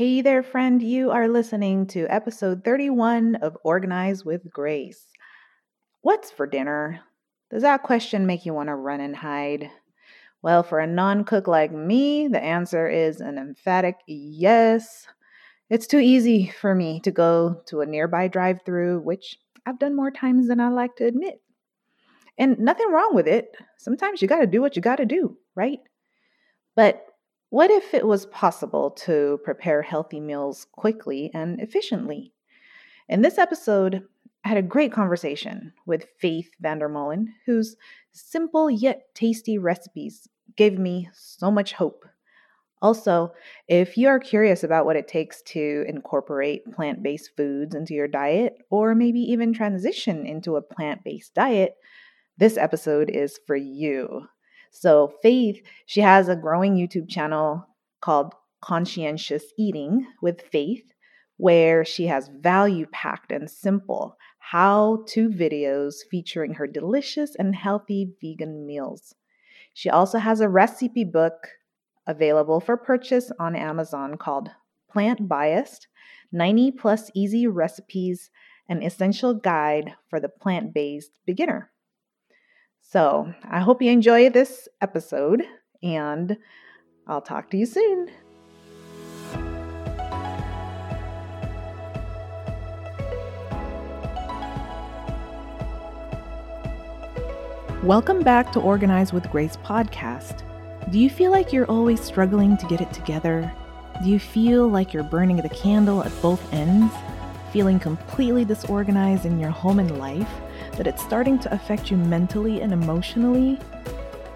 Hey there, friend. You are listening to episode 31 of Organize with Grace. What's for dinner? Does that question make you want to run and hide? Well, for a non cook like me, the answer is an emphatic yes. It's too easy for me to go to a nearby drive through, which I've done more times than I like to admit. And nothing wrong with it. Sometimes you got to do what you got to do, right? But what if it was possible to prepare healthy meals quickly and efficiently? In this episode, I had a great conversation with Faith Vandermolen, whose simple yet tasty recipes gave me so much hope. Also, if you are curious about what it takes to incorporate plant based foods into your diet, or maybe even transition into a plant based diet, this episode is for you. So, Faith, she has a growing YouTube channel called Conscientious Eating with Faith, where she has value packed and simple how to videos featuring her delicious and healthy vegan meals. She also has a recipe book available for purchase on Amazon called Plant Biased 90 plus easy recipes, an essential guide for the plant based beginner. So I hope you enjoy this episode, and I'll talk to you soon. Welcome back to Organize with Grace podcast. Do you feel like you're always struggling to get it together? Do you feel like you're burning the candle at both ends? Feeling completely disorganized in your home and life? that it's starting to affect you mentally and emotionally,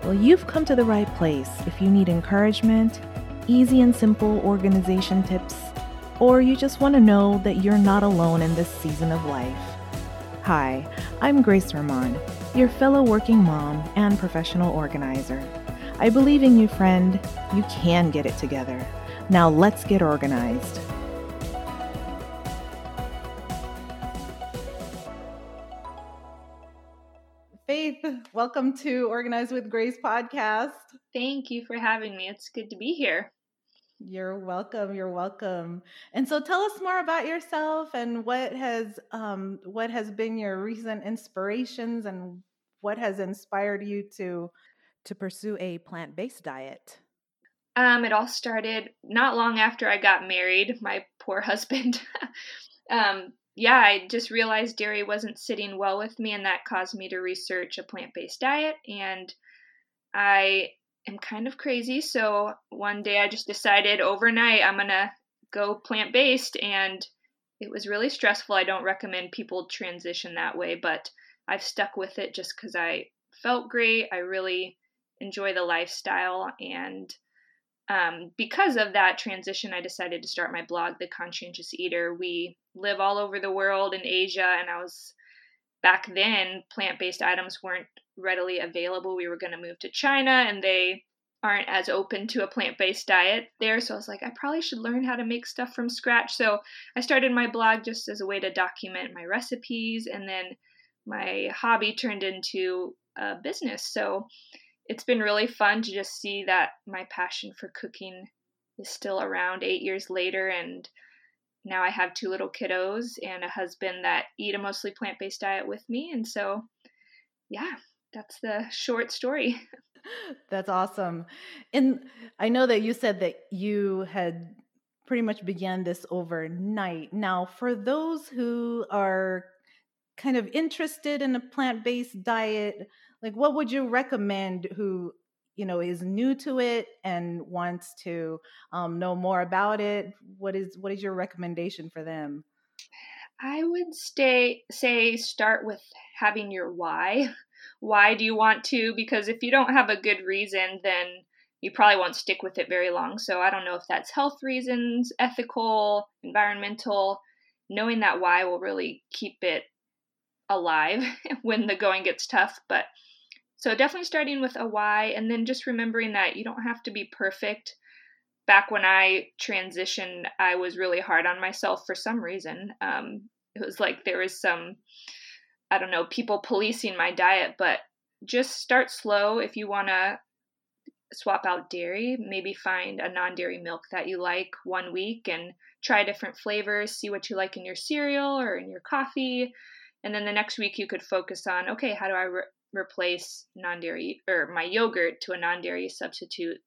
well, you've come to the right place if you need encouragement, easy and simple organization tips, or you just want to know that you're not alone in this season of life. Hi, I'm Grace Ramon, your fellow working mom and professional organizer. I believe in you, friend. You can get it together. Now let's get organized. Welcome to Organize with Grace podcast. Thank you for having me. It's good to be here. You're welcome. You're welcome. And so, tell us more about yourself and what has um, what has been your recent inspirations and what has inspired you to to pursue a plant based diet. Um, it all started not long after I got married. My poor husband. um, yeah, I just realized dairy wasn't sitting well with me, and that caused me to research a plant based diet. And I am kind of crazy, so one day I just decided overnight I'm gonna go plant based, and it was really stressful. I don't recommend people transition that way, but I've stuck with it just because I felt great. I really enjoy the lifestyle, and um, because of that transition, I decided to start my blog, The Conscientious Eater. We live all over the world in Asia, and I was back then, plant based items weren't readily available. We were going to move to China, and they aren't as open to a plant based diet there. So I was like, I probably should learn how to make stuff from scratch. So I started my blog just as a way to document my recipes, and then my hobby turned into a business. So it's been really fun to just see that my passion for cooking is still around eight years later and now i have two little kiddos and a husband that eat a mostly plant-based diet with me and so yeah that's the short story. That's awesome. And i know that you said that you had pretty much began this overnight. Now for those who are kind of interested in a plant-based diet like what would you recommend who you know is new to it and wants to um, know more about it what is what is your recommendation for them? I would stay say start with having your why. Why do you want to? Because if you don't have a good reason then you probably won't stick with it very long. So i don't know if that's health reasons ethical environmental. Knowing that why will really keep it alive when the going gets tough but so definitely starting with a why and then just remembering that you don't have to be perfect. Back when I transitioned, I was really hard on myself for some reason. Um, it was like there was some, I don't know, people policing my diet, but just start slow if you want to swap out dairy. Maybe find a non dairy milk that you like one week and try different flavors, see what you like in your cereal or in your coffee. And then the next week you could focus on okay, how do I re- replace non dairy or my yogurt to a non dairy substitute?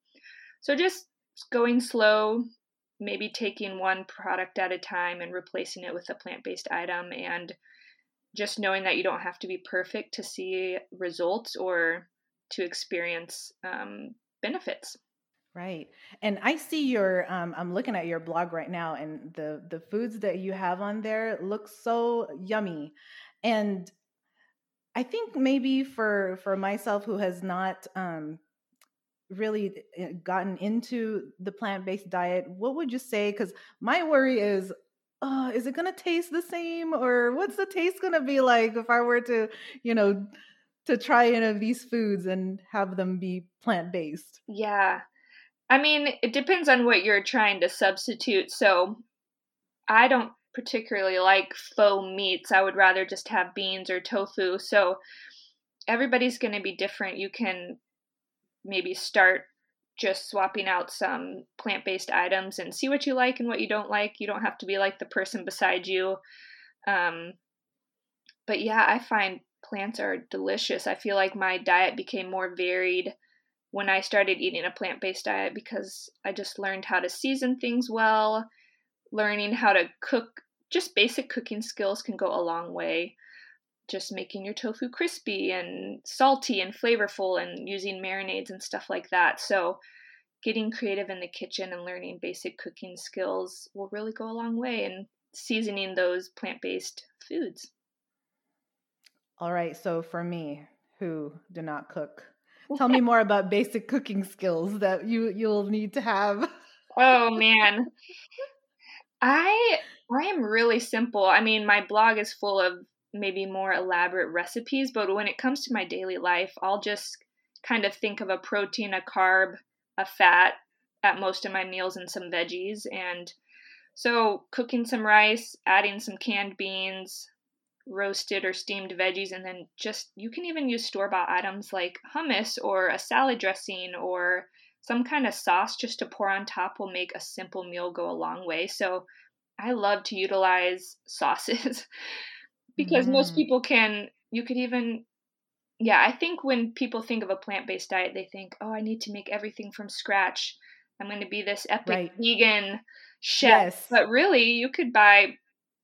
So just going slow, maybe taking one product at a time and replacing it with a plant based item and just knowing that you don't have to be perfect to see results or to experience um, benefits. Right. And I see your um, I'm looking at your blog right now and the the foods that you have on there look so yummy. And I think maybe for for myself who has not um, really eh, gotten into the plant-based diet, what would you say cuz my worry is oh, is it going to taste the same or what's the taste going to be like if I were to, you know, to try any of these foods and have them be plant based? Yeah. I mean, it depends on what you're trying to substitute. So I don't particularly like faux meats. I would rather just have beans or tofu. So everybody's going to be different. You can maybe start just swapping out some plant based items and see what you like and what you don't like. You don't have to be like the person beside you. Um, but yeah, I find plants are delicious. I feel like my diet became more varied when I started eating a plant based diet because I just learned how to season things well. Learning how to cook, just basic cooking skills can go a long way. Just making your tofu crispy and salty and flavorful and using marinades and stuff like that. So, getting creative in the kitchen and learning basic cooking skills will really go a long way in seasoning those plant based foods. All right. So for me, who do not cook, tell me more about basic cooking skills that you you'll need to have. oh man. I I am really simple. I mean, my blog is full of maybe more elaborate recipes, but when it comes to my daily life, I'll just kind of think of a protein, a carb, a fat at most of my meals and some veggies and so cooking some rice, adding some canned beans, roasted or steamed veggies and then just you can even use store bought items like hummus or a salad dressing or some kind of sauce just to pour on top will make a simple meal go a long way. So I love to utilize sauces because mm. most people can you could even yeah, I think when people think of a plant-based diet they think, "Oh, I need to make everything from scratch. I'm going to be this epic right. vegan chef." Yes. But really, you could buy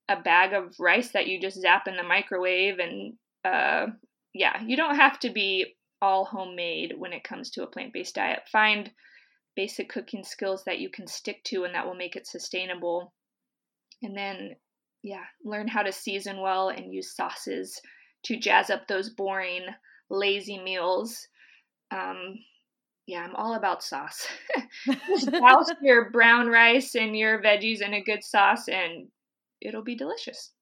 a bag of rice that you just zap in the microwave and uh, yeah you don't have to be all homemade when it comes to a plant-based diet find basic cooking skills that you can stick to and that will make it sustainable and then yeah learn how to season well and use sauces to jazz up those boring lazy meals um, yeah, I'm all about sauce. Just douse your brown rice and your veggies in a good sauce, and it'll be delicious.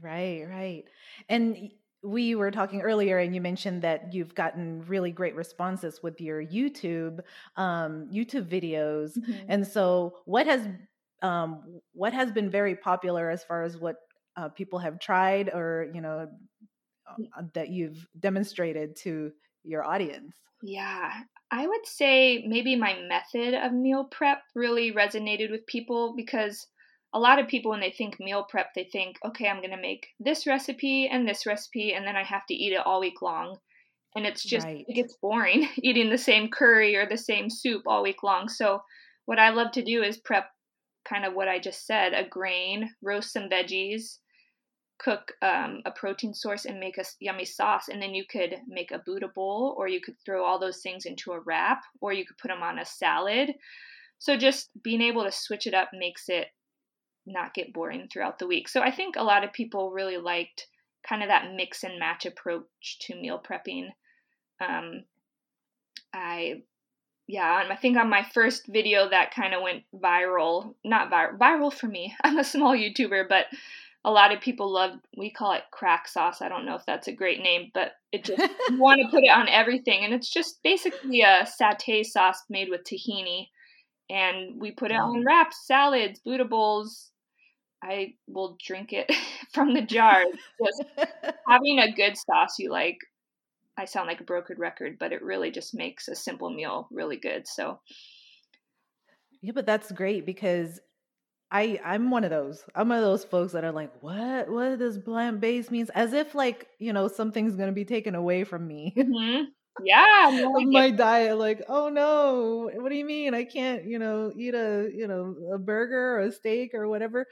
Right, right. And we were talking earlier and you mentioned that you've gotten really great responses with your youtube um, youtube videos mm-hmm. and so what has um, what has been very popular as far as what uh, people have tried or you know uh, that you've demonstrated to your audience yeah i would say maybe my method of meal prep really resonated with people because a lot of people when they think meal prep they think okay i'm going to make this recipe and this recipe and then i have to eat it all week long. And it's just right. it gets boring eating the same curry or the same soup all week long. So what i love to do is prep kind of what i just said a grain roast some veggies cook um, a protein source and make a yummy sauce and then you could make a buddha bowl or you could throw all those things into a wrap or you could put them on a salad. So just being able to switch it up makes it not get boring throughout the week. So I think a lot of people really liked kind of that mix and match approach to meal prepping. Um, I, yeah, I think on my first video that kind of went viral, not viral, viral for me. I'm a small YouTuber, but a lot of people love, we call it crack sauce. I don't know if that's a great name, but it just, want to put it on everything. And it's just basically a satay sauce made with tahini. And we put it on wraps, salads, Buddha bowls, I will drink it from the jar. Just having a good sauce you like I sound like a broken record, but it really just makes a simple meal really good. So, yeah, but that's great because I I'm one of those. I'm one of those folks that are like, what? What does plant based means? As if like you know something's gonna be taken away from me. Mm-hmm. Yeah, no, my diet. Like, oh no, what do you mean? I can't, you know, eat a you know a burger or a steak or whatever,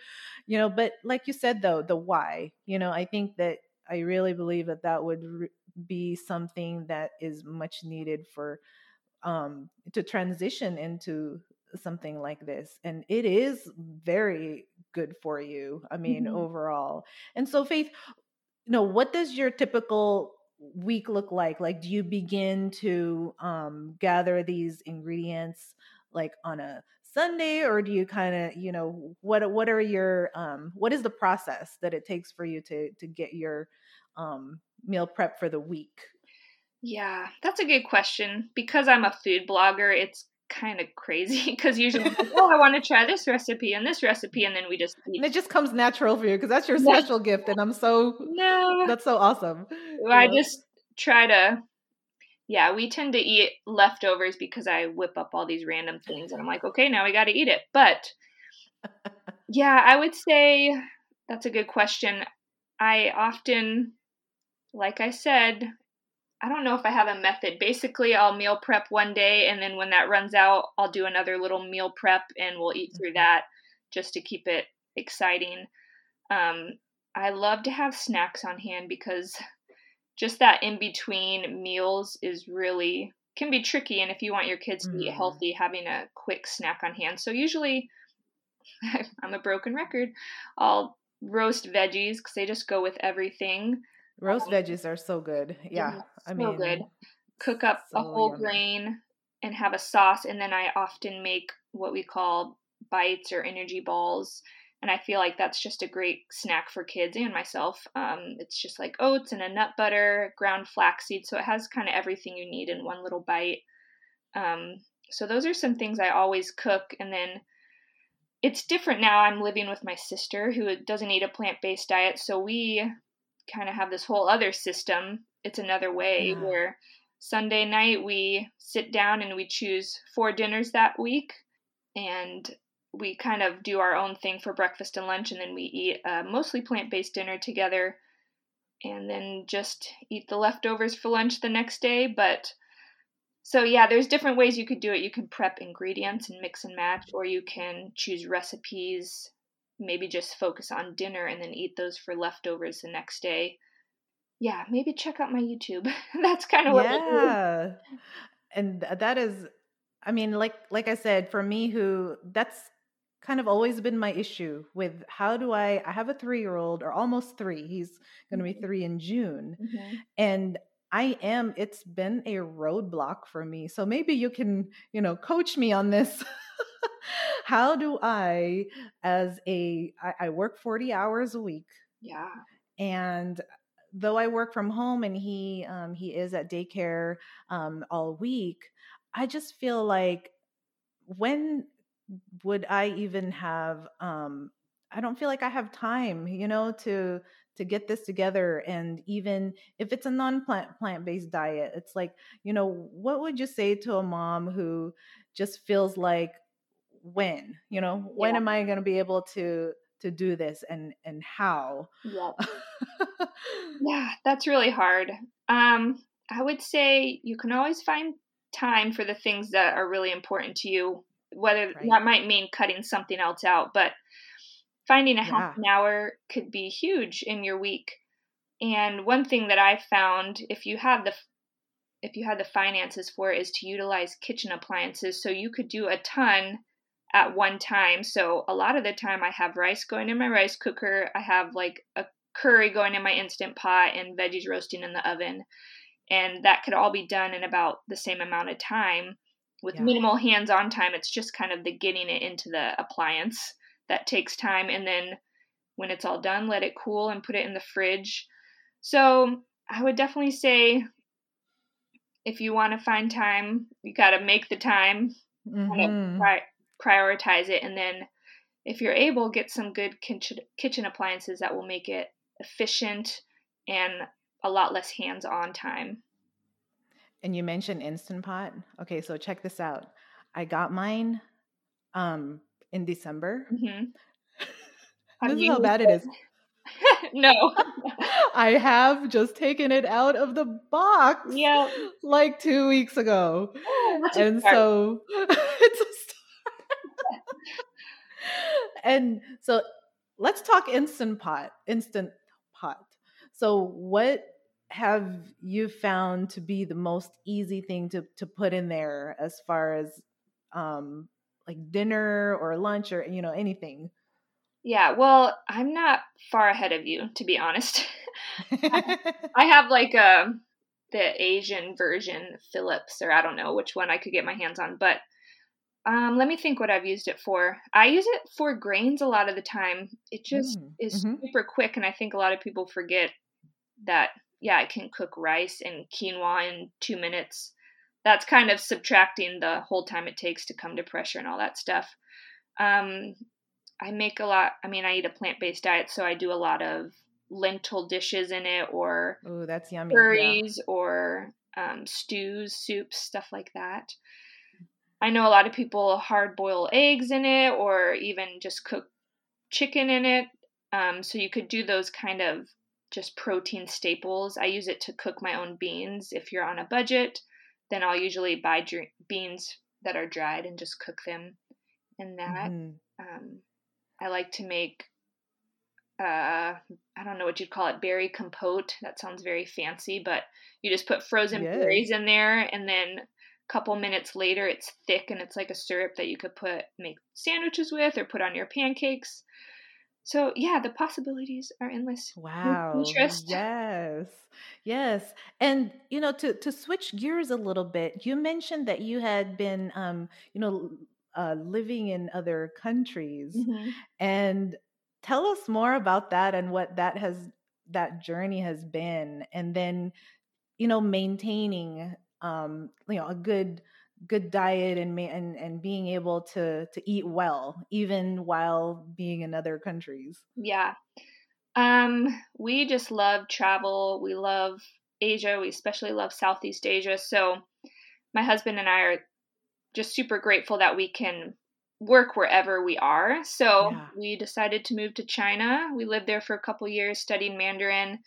you know. But like you said though, the why. You know, I think that I really believe that that would re- be something that is much needed for um to transition into something like this and it is very good for you i mean mm-hmm. overall and so faith you know what does your typical week look like? Like do you begin to um gather these ingredients like on a sunday or do you kind of you know what what are your um what is the process that it takes for you to to get your um meal prep for the week? Yeah that's a good question. Because i'm a food blogger it's kind of crazy because usually like, oh i want to try this recipe and this recipe and then we just eat. and it just comes natural for you because that's your special gift and i'm so no. that's so awesome. I yeah. just try to yeah we tend to eat leftovers because i whip up all these random things and i'm like okay now we got to eat it. But yeah i would say that's a good question. I often like i said I don't know if I have a method. Basically, I'll meal prep one day, and then when that runs out, I'll do another little meal prep, and we'll eat through mm-hmm. that just to keep it exciting. Um, I love to have snacks on hand because just that in between meals is really can be tricky. And if you want your kids to mm. eat mm-hmm. healthy, having a quick snack on hand. So usually, I'm a broken record. I'll roast veggies because they just go with everything. Roast veggies are so good. Yeah, I mean, good. Cook up so a whole yummy. grain and have a sauce, and then I often make what we call bites or energy balls. And I feel like that's just a great snack for kids and myself. Um, it's just like oats and a nut butter, ground flaxseed, so it has kind of everything you need in one little bite. Um, so those are some things I always cook, and then it's different now. I'm living with my sister who doesn't eat a plant based diet, so we kind of have this whole other system. It's another way yeah. where Sunday night we sit down and we choose four dinners that week and we kind of do our own thing for breakfast and lunch and then we eat a mostly plant-based dinner together and then just eat the leftovers for lunch the next day but so yeah there's different ways you could do it you can prep ingredients and mix and match or you can choose recipes maybe just focus on dinner and then eat those for leftovers the next day. Yeah, maybe check out my YouTube. That's kind of what Yeah. And that is I mean like like I said for me who that's kind of always been my issue with how do I I have a 3-year-old or almost 3. He's going to be mm-hmm. 3 in June. Mm-hmm. And I am it's been a roadblock for me. So maybe you can, you know, coach me on this. how do I, as a, I, I work 40 hours a week. Yeah. And though I work from home and he, um, he is at daycare um, all week, I just feel like when would I even have, um, I don't feel like I have time, you know, to, to get this together and even if it's a non-plant plant-based diet it's like you know what would you say to a mom who just feels like when you know when am i going to be able to to do this and and how? Yeah yeah that's really hard. Um i would say you can always find time for the things that are really important to you whether right. that might mean cutting something else out but finding a yeah. half an hour could be huge in your week. And one thing that i found if you have the if you had the finances for it is to utilize kitchen appliances so you could do a ton at one time. So a lot of the time I have rice going in my rice cooker, I have like a curry going in my instant pot and veggies roasting in the oven. And that could all be done in about the same amount of time with yeah. minimal hands-on time. It's just kind of the getting it into the appliance that takes time and then when it's all done, let it cool and put it in the fridge. So, I would definitely say if you want to find time, you got to make the time. Mm-hmm. Of prioritize it and then if you're able get some good kitchen appliances that will make it efficient and a lot less hands-on time and you mentioned instant pot. Okay, so check this out. I got mine um in December. Mm-hmm. this is how bad it is. no. I have just taken it out of the box. Yeah. Like two weeks ago. Oh, and so it's. And so let's talk instant pot. Instant pot. So what have you found to be the most easy thing to, to put in there as far as um like dinner or lunch or you know anything? Yeah, well, I'm not far ahead of you, to be honest. I have like a um, the Asian version Philips, or I don't know which one I could get my hands on, but um, let me think what I've used it for. I use it for grains a lot of the time. It just mm, is mm-hmm. super quick, and I think a lot of people forget that. Yeah, I can cook rice and quinoa in two minutes. That's kind of subtracting the whole time it takes to come to pressure and all that stuff. Um, I make a lot. I mean, I eat a plant based diet, so I do a lot of lentil dishes in it, or oh, that's yummy. Curries yeah. or um, stews, soups, stuff like that. I know a lot of people hard boil eggs in it, or even just cook chicken in it. Um, so you could do those kind of just protein staples. I use it to cook my own beans. If you're on a budget, then I'll usually buy dr- beans that are dried and just cook them in that. Mm-hmm. Um, I like to make uh I don't know what you'd call it, berry compote. That sounds very fancy, but you just put frozen yes. berries in there and then couple minutes later it's thick and it's like a syrup that you could put make sandwiches with or put on your pancakes. So yeah, the possibilities are endless. Wow. Interest. Yes. Yes. And you know, to to switch gears a little bit, you mentioned that you had been um, you know, uh, living in other countries. Mm-hmm. And tell us more about that and what that has that journey has been, and then you know maintaining um, you know a good good diet and and and being able to to eat well even while being in other countries. Yeah. Um we just love travel. We love Asia. We especially love Southeast Asia. So my husband and I are just super grateful that we can work wherever we are. So yeah. we decided to move to China. We lived there for a couple years, studying Mandarin.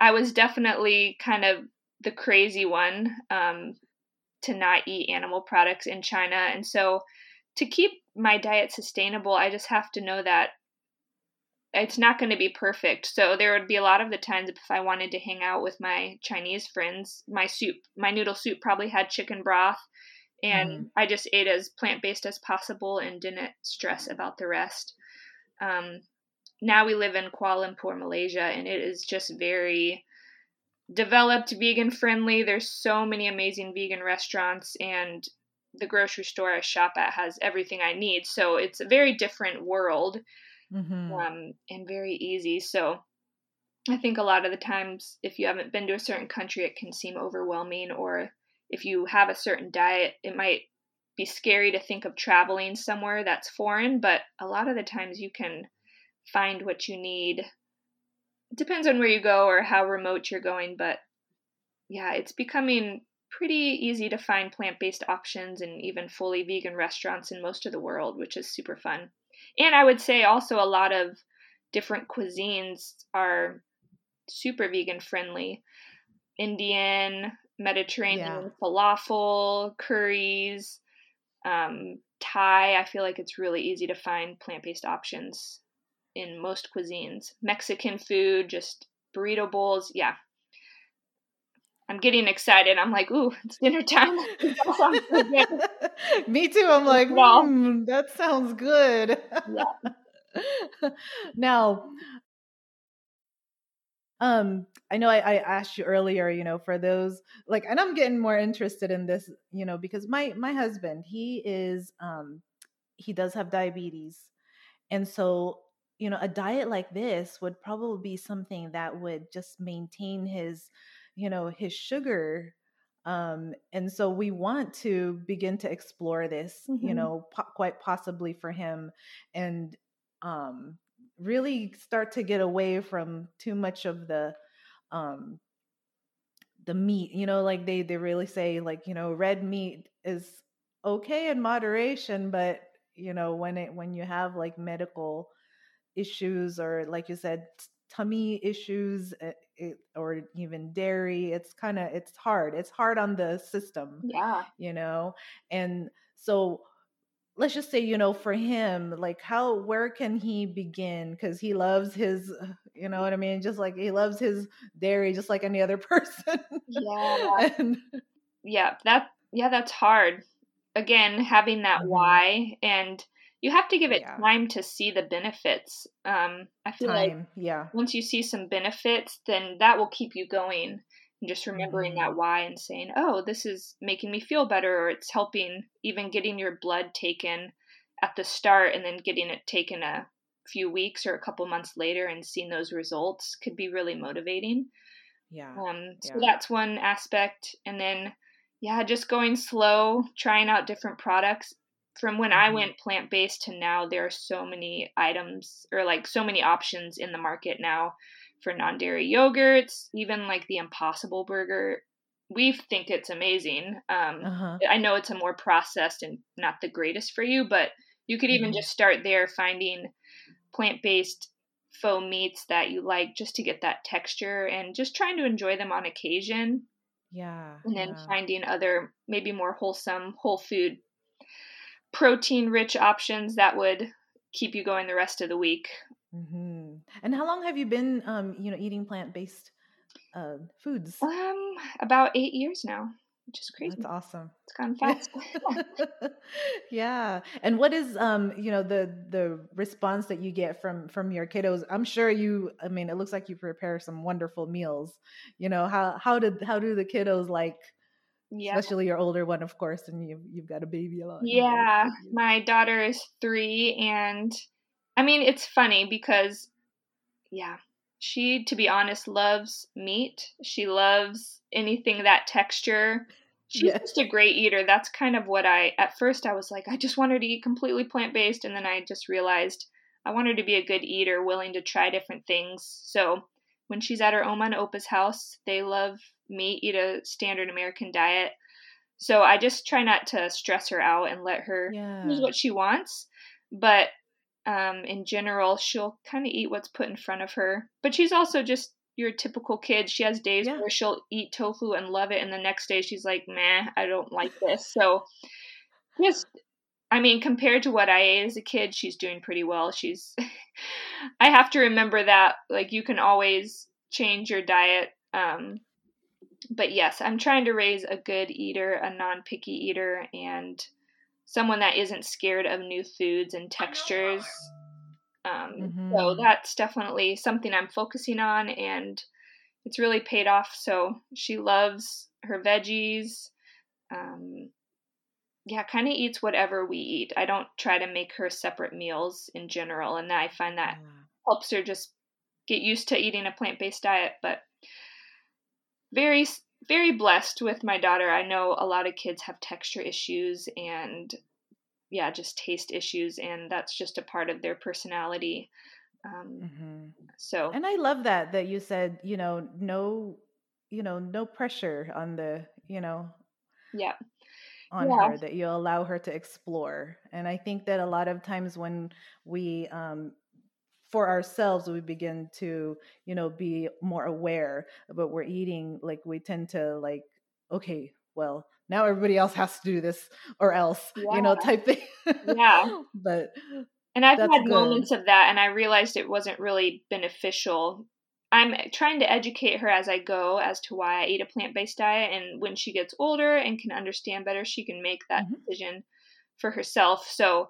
I was definitely kind of the crazy one um, to not eat animal products in China. And so to keep my diet sustainable, I just have to know that it's not going to be perfect. So there would be a lot of the times if I wanted to hang out with my Chinese friends, my soup, my noodle soup probably had chicken broth and mm. I just ate as plant based as possible and didn't stress about the rest. Um, now we live in Kuala Lumpur, Malaysia, and it is just very developed, vegan friendly. There's so many amazing vegan restaurants, and the grocery store I shop at has everything I need. So it's a very different world mm-hmm. um, and very easy. So I think a lot of the times, if you haven't been to a certain country, it can seem overwhelming or if you have a certain diet, it might be scary to think of traveling somewhere that's foreign, but a lot of the times you can find what you need. It depends on where you go or how remote you're going, but yeah, it's becoming pretty easy to find plant based options and even fully vegan restaurants in most of the world, which is super fun. And I would say also a lot of different cuisines are super vegan friendly. Indian, Mediterranean yeah. falafel, curries, um, Thai. I feel like it's really easy to find plant based options in most cuisines. Mexican food, just burrito bowls. Yeah. I'm getting excited. I'm like, ooh, it's dinner time. Me too. I'm like, mm, that sounds good. Yeah. now, um, I know I, I, asked you earlier, you know, for those like, and I'm getting more interested in this, you know, because my my husband, he is, um, he does have diabetes, and so you know, a diet like this would probably be something that would just maintain his, you know, his sugar. Um, and so we want to begin to explore this, mm-hmm. you know, po- quite possibly for him, and um, really start to get away from too much of the um the meat you know like they they really say like you know red meat is okay in moderation but you know when it when you have like medical issues or like you said tummy issues it, eh, or even dairy it's kind of it's hard it's hard on the system yeah. you know? And so let's just say you know for him like how where can he begin? Because he loves his you know what i mean? Just like he loves his dairy just like any other person. Yeah. And, yeah that yeah that's hard. Again having that mm-hmm. why and you have to give it yeah. time to see the benefits um i feel time, like yeah once you see some benefits then that will keep you going and just remembering mm-hmm. that why and saying, oh, this is making me feel better, or it's helping even getting your blood taken at the start and then getting it taken a few weeks or a couple months later and seeing those results could be really motivating. Yeah. Um, so yeah. that's one aspect. And then, yeah, just going slow, trying out different products. From when mm-hmm. I went plant based to now, there are so many items or like so many options in the market now for non dairy yogurts, even like the Impossible Burger. We think it's amazing. Um, uh-huh. I know it's a more processed and not the greatest for you, but you could even mm-hmm. just start there finding plant based faux meats that you like just to get that texture and just trying to enjoy them on occasion. Yeah. And then yeah. finding other, maybe more wholesome, whole food, protein rich options that would keep you going the rest of the week. Mm-hmm. And how long have you been, um, you know, eating plant based uh, foods? Um, about eight years now, which is crazy. That's awesome. It's gone fast. yeah. And what is, um, you know, the the response that you get from from your kiddos? I'm sure you. I mean, it looks like you prepare some wonderful meals. You know how how did how do the kiddos like? Yeah. Especially your older one, of course, and you've you've got a baby a lot. Yeah, my daughter is three, and I mean, it's funny because, yeah, she, to be honest, loves meat. She loves anything that texture. She's yes. just a great eater. That's kind of what I, at first, I was like, I just want her to eat completely plant based. And then I just realized I want her to be a good eater, willing to try different things. So when she's at her Oma and Opa's house, they love meat, eat a standard American diet. So I just try not to stress her out and let her yeah. use what she wants. But um, in general, she'll kind of eat what's put in front of her. But she's also just your typical kid. She has days yeah. where she'll eat tofu and love it, and the next day she's like, "Meh, I don't like this." So, just, I mean, compared to what I ate as a kid, she's doing pretty well. She's, I have to remember that, like, you can always change your diet. Um, but yes, I'm trying to raise a good eater, a non picky eater, and someone that isn't scared of new foods and textures. Um, mm-hmm. So that's definitely something I'm focusing on, and it's really paid off. So she loves her veggies. Um, yeah, kind of eats whatever we eat. I don't try to make her separate meals in general, and I find that yeah. helps her just get used to eating a plant based diet. But very very blessed with my daughter. I know a lot of kids have texture issues and yeah, just taste issues, and that's just a part of their personality. Um, mm-hmm. So, and I love that that you said, you know, no, you know, no pressure on the, you know, yeah, on yeah. her that you allow her to explore. And I think that a lot of times when we um, for ourselves we begin to you know be more aware of what we're eating like we tend to like okay well now everybody else has to do this or else yeah. you know type thing yeah but and i've had good. moments of that and i realized it wasn't really beneficial i'm trying to educate her as i go as to why i eat a plant-based diet and when she gets older and can understand better she can make that mm-hmm. decision for herself so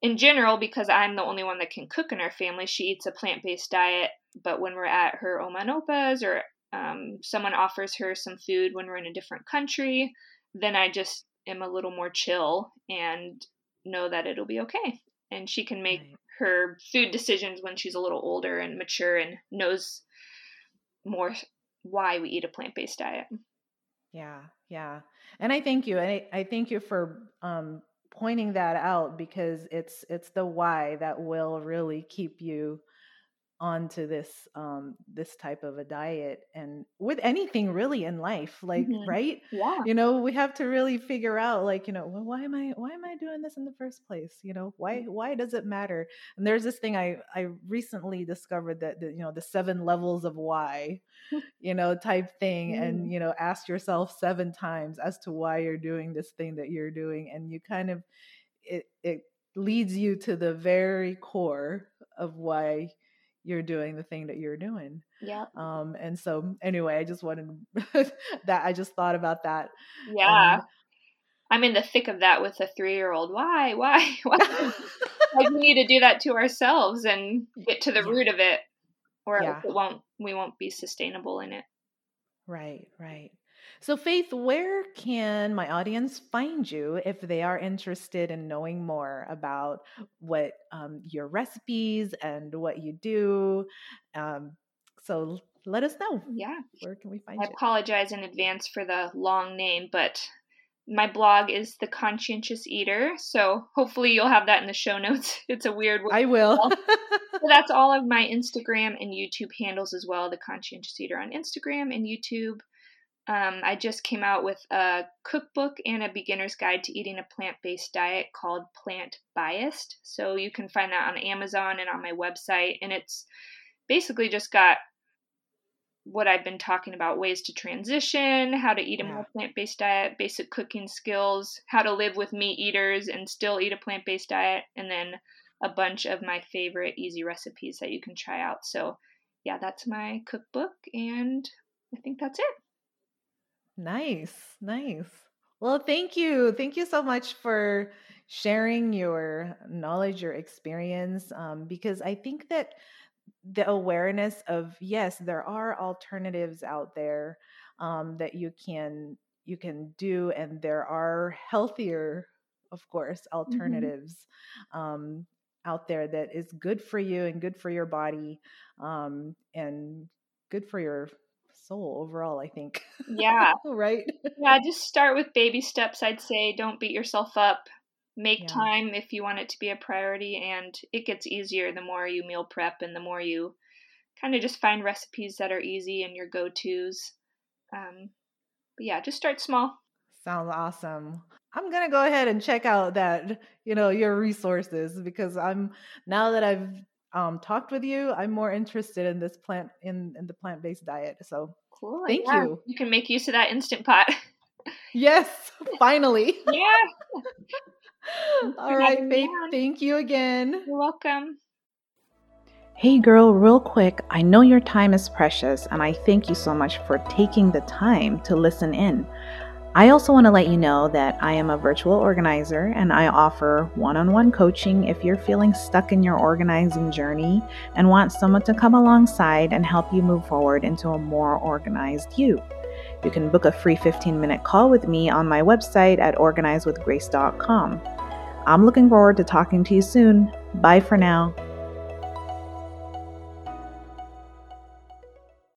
in general, because I'm the only one that can cook in our family, she eats a plant based diet. But when we're at her Oma and Opa's or um, someone offers her some food when we're in a different country, then I just am a little more chill and know that it'll be okay. And she can make right. Her food decisions when she's a little older and mature and knows more why we eat a plant based diet. Yeah, yeah. And I thank you. I, I thank you for um, pointing that out because it's it's the why that will really keep you onto this um this type of a diet and with anything really in life like Mhm. right Yeah. you know we have to really figure out like you know well, why am i why am i doing this in the first place you know why why does it matter and there's this thing i i recently discovered that the, you know the seven levels of why you know type thing and Mm. you know ask yourself seven times as to why you're doing this thing that you're doing and you kind of it it leads you to the very core of why you're doing the thing that you're doing Yeah. um and so anyway i just wanted that i just thought about that Yeah. and I'm in the thick of that with a three year old. Why? Why? Why? like we need to do that to ourselves and get to the Yeah. root of it, or Yeah. it won't. We won't be sustainable in it. right right so faith where can my audience find you if they are interested in knowing more about what um, your recipes and what you do um, so let us know Yeah. where can we find I you I apologize in advance for the long name, but my blog is The Conscientious Eater. So hopefully you'll have that in the show notes. It's a weird word. i will So that's all of my Instagram and YouTube handles as well. The Conscientious Eater on Instagram and YouTube. Um, I just came out with a cookbook and a beginner's guide to eating a plant based diet called Plant Biased. So you can find that on Amazon and on my website. And it's basically just got what I've been talking about ways to transition, how to eat a more plant based diet, basic cooking skills, how to live with meat eaters and still eat a plant based diet, and then a bunch of my favorite easy recipes that you can try out. So, yeah, that's my cookbook, and I think that's it. Nice, nice. Well, thank you. Thank you so much for sharing your knowledge, your experience, um, because I think that the awareness of yes, there are alternatives out there um, that you can you can do, and there are healthier, of course, alternatives um, out there that is good for you and good for your body um, and good for your soul overall. I think. Yeah. right. Yeah, just start with baby steps, I'd say. Don't beat yourself up. Make Yeah. time if you want it to be a priority, and it gets easier the more you meal prep and the more you kind of just find recipes that are easy and your go tos. Um, but yeah, just start small. Sounds awesome. I'm gonna go ahead and check out that, you know, your resources because I'm now that I've um, talked with you, I'm more interested in this plant in, in the plant based diet. So Cool. Thank yeah, you. You can make use of that instant pot. yes, finally. yeah, All right, having me Faith. Thank you again. you're welcome. Hey girl, real quick, I know your time is precious and I thank you so much for taking the time to listen in. I also want to let you know that I am a virtual organizer and I offer one on one coaching if you're feeling stuck in your organizing journey and want someone to come alongside and help you move forward into a more organized you. You can book a free 15 minute call with me on my website at organizewithgrace.com. I'm looking forward to talking to you soon. Bye for now.